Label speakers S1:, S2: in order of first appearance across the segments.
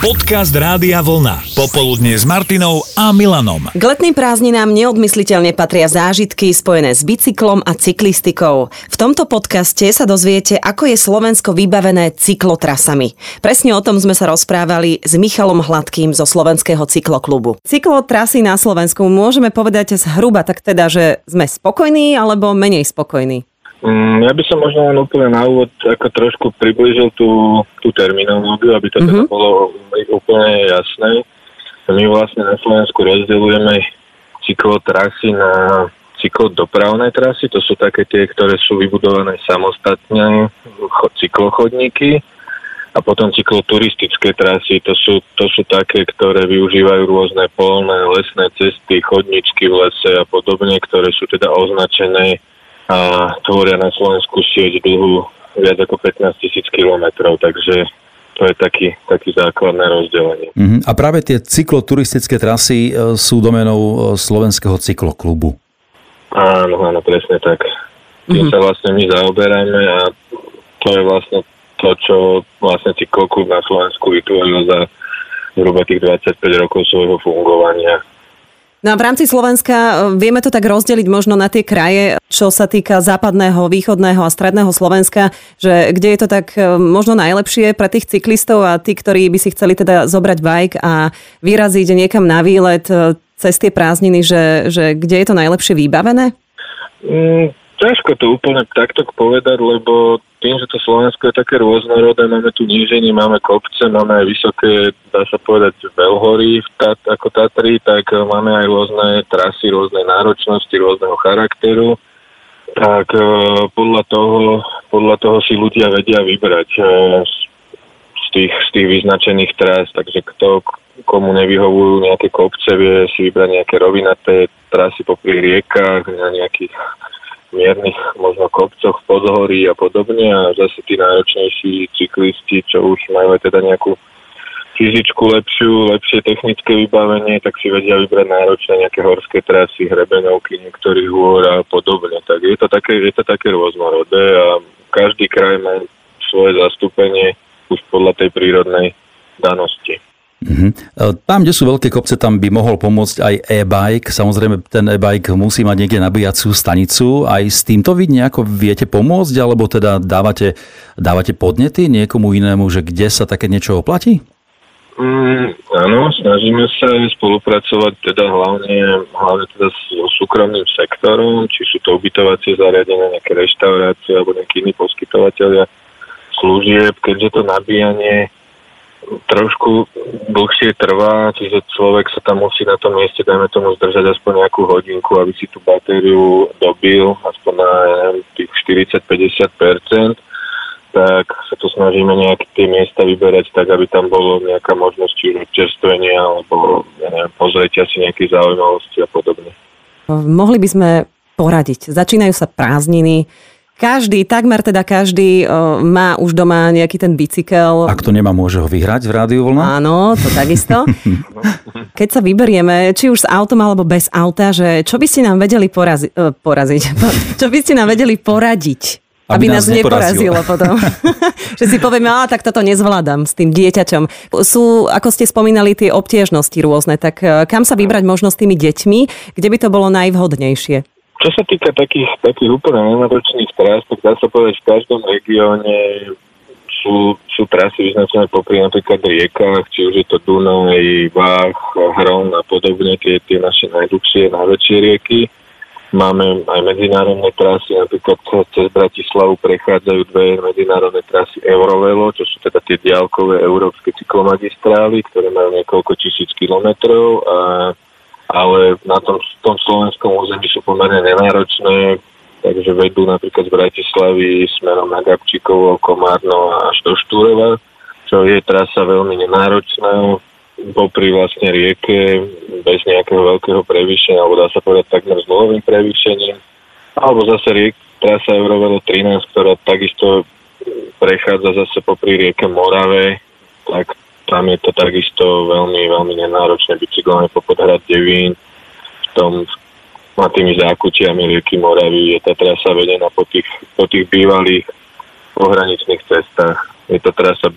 S1: Podcast Rádia Vlna. Popoludne s Martinou a Milanom.
S2: K letným prázdninám neodmysliteľne patria zážitky spojené s bicyklom a cyklistikou. V tomto podcaste sa dozviete, ako je Slovensko vybavené cyklotrasami. Presne o tom sme sa rozprávali s Michalom Hladkým zo Slovenského cykloklubu. Cyklotrasy na Slovensku môžeme povedať zhruba tak teda, že sme spokojní alebo menej spokojní?
S3: Mm, ja by som možno len úplne na úvod ako trošku približil tú, tú terminológiu, aby to mm-hmm. teda bolo úplne jasné. My vlastne na Slovensku rozdeľujeme cyklotrasy na cyklodopravné trasy, to sú také tie, ktoré sú vybudované samostatne, cyklochodníky a potom cykloturistické trasy, to sú, to sú také, ktoré využívajú rôzne polné, lesné cesty, chodničky v lese a podobne, ktoré sú teda označené a tvoria na Slovensku sieť dlhú viac ako 15 tisíc kilometrov, takže to je taký, taký základné rozdelenie.
S4: Uh-huh. A práve tie cykloturistické trasy e, sú domenou e, Slovenského cykloklubu.
S3: Áno, áno, presne tak. Tým uh-huh. sa vlastne my zaoberáme a to je vlastne to, čo vlastne cykloklub na Slovensku vytvoril za zhruba tých 25 rokov svojho fungovania.
S2: No a v rámci Slovenska e, vieme to tak rozdeliť možno na tie kraje, čo sa týka západného, východného a stredného Slovenska, že kde je to tak e, možno najlepšie pre tých cyklistov a tí, ktorí by si chceli teda zobrať bike a vyraziť niekam na výlet e, cez tie prázdniny, že, že kde je to najlepšie vybavené?
S3: Mm, ťažko to úplne takto povedať, lebo tým, že to Slovensko je také rôznorodé, máme tu níženie, máme kopce, máme aj vysoké, dá sa povedať, veľhory ako Tatry, tak e, máme aj rôzne trasy, rôzne náročnosti, rôzneho charakteru. Tak e, podľa toho, podľa toho si ľudia vedia vybrať e, z tých, z tých vyznačených tras, takže kto komu nevyhovujú nejaké kopce, vie si vybrať nejaké rovinaté trasy popri riekach, na nejakých miernych možno kopcoch, podhorí a podobne a zase tí náročnejší cyklisti, čo už majú aj teda nejakú fyzičku lepšiu, lepšie technické vybavenie, tak si vedia vybrať náročné nejaké horské trasy, hrebenovky niektorých hôr a podobne. Tak je to také, je to také rôznorodé a každý kraj má svoje zastúpenie už podľa tej prírodnej danosti.
S4: Uh-huh. Tam, kde sú veľké kopce, tam by mohol pomôcť aj e-bike. Samozrejme, ten e-bike musí mať niekde nabíjacú stanicu. Aj s týmto vy nejako viete pomôcť, alebo teda dávate, dávate podnety niekomu inému, že kde sa také niečo oplatí?
S3: Mm, áno, snažíme sa spolupracovať teda hlavne, hlavne teda so súkromným sektorom, či sú to ubytovacie zariadenia, nejaké reštaurácie alebo nejakí iní poskytovateľia služieb, keďže to nabíjanie trošku dlhšie trvá, čiže človek sa tam musí na tom mieste, dajme tomu, zdržať aspoň nejakú hodinku, aby si tú batériu dobil, aspoň na tých 40-50%, tak sa to snažíme nejaké tie miesta vyberať tak, aby tam bolo nejaká možnosť či občerstvenia alebo ja neviem, pozrieť si nejaké zaujímavosti a podobne.
S2: Mohli by sme poradiť. Začínajú sa prázdniny, každý, takmer teda každý o, má už doma nejaký ten bicykel.
S4: Ak to nemá, môže ho vyhrať v rádiu voľna?
S2: Áno, to takisto. Keď sa vyberieme, či už s autom alebo bez auta, že čo by ste nám vedeli porazi- poraziť? Čo by ste nám vedeli poradiť?
S4: Aby,
S2: aby
S4: nás,
S2: nás neporazilo potom. že si povieme, a tak toto nezvládam s tým dieťaťom. Sú, ako ste spomínali, tie obtiežnosti rôzne, tak kam sa vybrať možno s tými deťmi, kde by to bolo najvhodnejšie?
S3: Čo sa týka takých, takých úplne nenáročných trás, tak dá sa povedať, v každom regióne sú, sú trasy vyznačené popri napríklad riekach, či už je to Dunaj, Vách, Hron a podobne, tie, tie naše najdlhšie, najväčšie rieky. Máme aj medzinárodné trasy, napríklad cez Bratislavu prechádzajú dve medzinárodné trasy Eurovelo, čo sú teda tie diálkové európske cyklomagistrály, ktoré majú niekoľko tisíc kilometrov a ale na tom, tom slovenskom území sú pomerne nenáročné, takže vedú napríklad z Bratislavy smerom na Gabčíkovo, Komárno až do Štúrova, čo je trasa veľmi nenáročná, popri vlastne rieke, bez nejakého veľkého prevýšenia, alebo dá sa povedať takmer s nulovým prevýšením, alebo zase riek, trasa Eurovelo 13, ktorá takisto prechádza zase popri rieke Morave, tak tam je to takisto veľmi, veľmi nenáročné bicyklové po podhrad Devín, v tom na tými zákutiami rieky Moravy je tá trasa vedená po tých, po tých bývalých pohraničných cestách. Je to trasa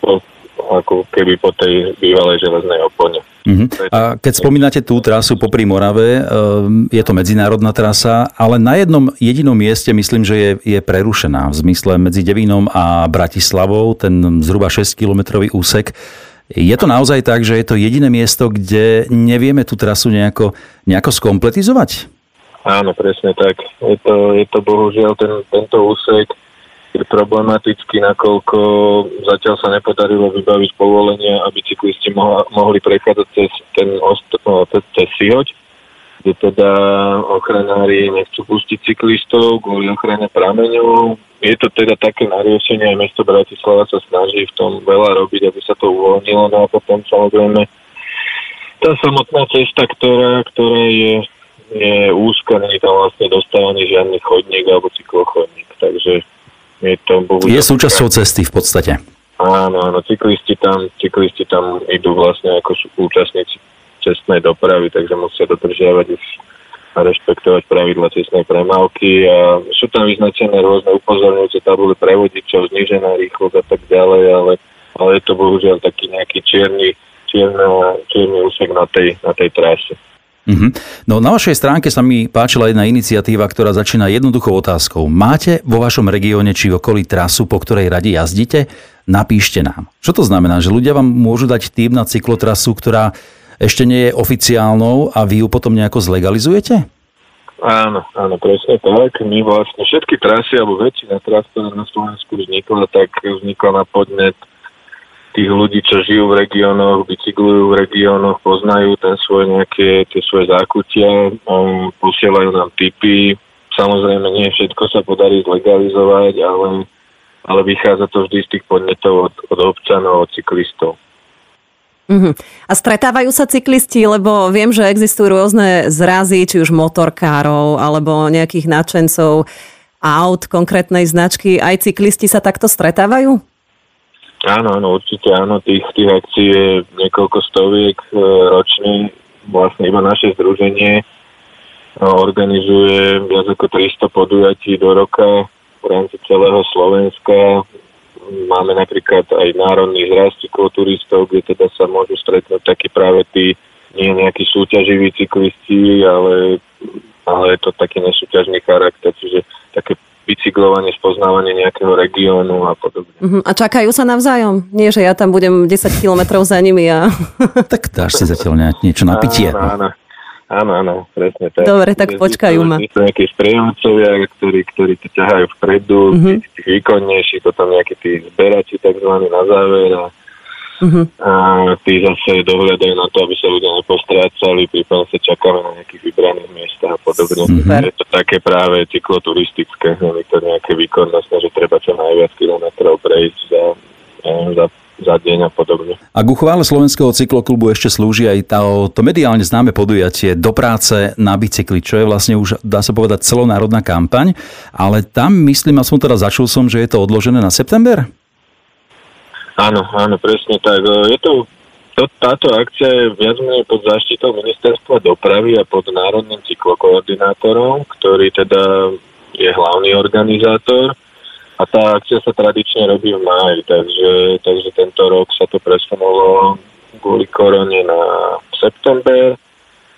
S3: po, ako keby po tej bývalej železnej opone.
S4: Uh-huh. A keď spomínate tú trasu popri Morave, ehm, je to medzinárodná trasa, ale na jednom jedinom mieste myslím, že je, je prerušená v zmysle medzi Devínom a Bratislavou, ten zhruba 6-kilometrový úsek. Je to naozaj tak, že je to jediné miesto, kde nevieme tú trasu nejako, nejako skompletizovať?
S3: Áno, presne tak. Je to, je to bohužiaľ ten, tento úsek je problematický, nakoľko zatiaľ sa nepodarilo vybaviť povolenia, aby cyklisti mohla, mohli prechádzať cez ten ost, no, cez, cez Sihoď, kde teda ochranári nechcú pustiť cyklistov kvôli ochrane prameňov. Je to teda také nariešenie, aj mesto Bratislava sa snaží v tom veľa robiť, aby sa to uvoľnilo, no a potom samozrejme tá samotná cesta, ktorá, ktorá je, je úzka, nie je tam vlastne dostávaný žiadny chodník alebo cyklochodník, takže je to bohužiaľ...
S4: Je súčasťou cesty v podstate.
S3: Áno, áno, cyklisti tam, cyklisti tam idú vlastne ako účastníci cestnej dopravy, takže musia dodržiavať už a rešpektovať pravidla cestnej premávky a sú tam vyznačené rôzne upozorňujúce tabule pre vodičov, znižená rýchlosť a tak ďalej, ale, ale je to bohužiaľ taký nejaký čierny, čierny, čierny úsek na tej, na tej trase.
S4: Mm-hmm. No na vašej stránke sa mi páčila jedna iniciatíva, ktorá začína jednoduchou otázkou. Máte vo vašom regióne či okolí trasu, po ktorej radi jazdíte? Napíšte nám. Čo to znamená? Že ľudia vám môžu dať tým na cyklotrasu, ktorá ešte nie je oficiálnou a vy ju potom nejako zlegalizujete?
S3: Áno, áno, presne tak. My vlastne všetky trasy, alebo väčšina tras, ktorá na Slovensku vznikla, tak vznikla na podnet tých ľudí, čo žijú v regiónoch, bicyklujú v regiónoch, poznajú ten svoj nejaké, tie svoje zákutia, um, posielajú nám tipy. Samozrejme, nie všetko sa podarí zlegalizovať, ale, ale vychádza to vždy z tých podnetov od, od občanov, od cyklistov.
S2: Uh-huh. A stretávajú sa cyklisti, lebo viem, že existujú rôzne zrazy, či už motorkárov, alebo nejakých nadšencov aut konkrétnej značky. Aj cyklisti sa takto stretávajú?
S3: Áno, áno, určite áno. Tých, tých akcií je niekoľko stoviek e, ročne. Vlastne iba naše združenie organizuje viac ako 300 podujatí do roka v rámci celého Slovenska. Máme napríklad aj národný zrast cykloturistov, kde teda sa môžu stretnúť takí práve tí nie nejakí súťaživí cyklisti, ale, ale je to taký nesúťažný charakter, čiže bicyklovanie, spoznávanie nejakého regiónu a podobne.
S2: Uh-huh. A čakajú sa navzájom? Nie, že ja tam budem 10 kilometrov za nimi a...
S4: tak dáš si zatiaľ niečo na pitie.
S3: Áno, áno. Áno, áno, presne tak.
S2: Dobre, tak počkajú ma.
S3: Sú nejakí sprievodcovia, ktorí, ktorí to ťahajú vpredu, uh-huh. tí, tí výkonnejší, potom nejakí tí zberači takzvaní na záver a Uh-huh. A tí zase dohľadajú na to, aby sa ľudia nepostrácali, prípadne sa čakáme na nejakých vybraných miestach a podobne. Super. Je to také práve cykloturistické, je to nejaké výkonnostné, že treba čo najviac kilometrov prejsť za, za za deň a podobne.
S4: A ku chvále Slovenského cykloklubu ešte slúži aj tá, to mediálne známe podujatie do práce na bicykli, čo je vlastne už, dá sa povedať, celonárodná kampaň, ale tam myslím, aspoň teda začul som, že je to odložené na september?
S3: Áno, áno, presne tak. Je to, to táto akcia je viac menej pod záštitou ministerstva dopravy a pod národným cyklokoordinátorom, ktorý teda je hlavný organizátor. A tá akcia sa tradične robí v máji, takže, takže tento rok sa to presunulo kvôli korone na september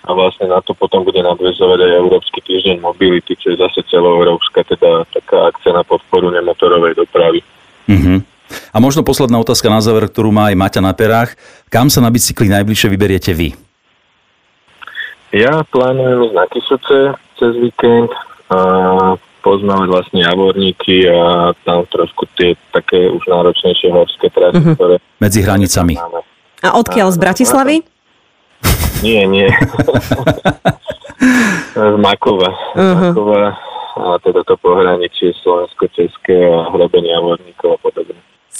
S3: a vlastne na to potom bude nadvezovať aj Európsky týždeň mobility, čo je zase celoeurópska teda taká akcia na podporu nemotorovej dopravy. Mm-hmm.
S4: A možno posledná otázka na záver, ktorú má aj Maťa na perách. Kam sa na bicykli najbližšie vyberiete vy?
S3: Ja plánujem ísť na Kisuce cez víkend a poznávať vlastne javorníky a tam trošku tie také už náročnejšie horské trasy, uh-huh. ktoré...
S4: Medzi hranicami.
S2: A odkiaľ? Z Bratislavy?
S3: Nie, nie. z Makova. Uh-huh. Makova a teda to pohraničie slovensko-české a hrebenie javorníkov a podobne.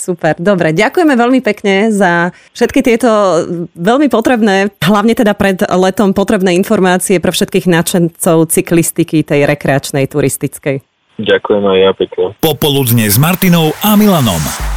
S2: Super, dobre. Ďakujeme veľmi pekne za všetky tieto veľmi potrebné, hlavne teda pred letom potrebné informácie pre všetkých nadšencov cyklistiky, tej rekreačnej, turistickej.
S3: Ďakujem aj ja pekne.
S1: Popoludne s Martinou a Milanom.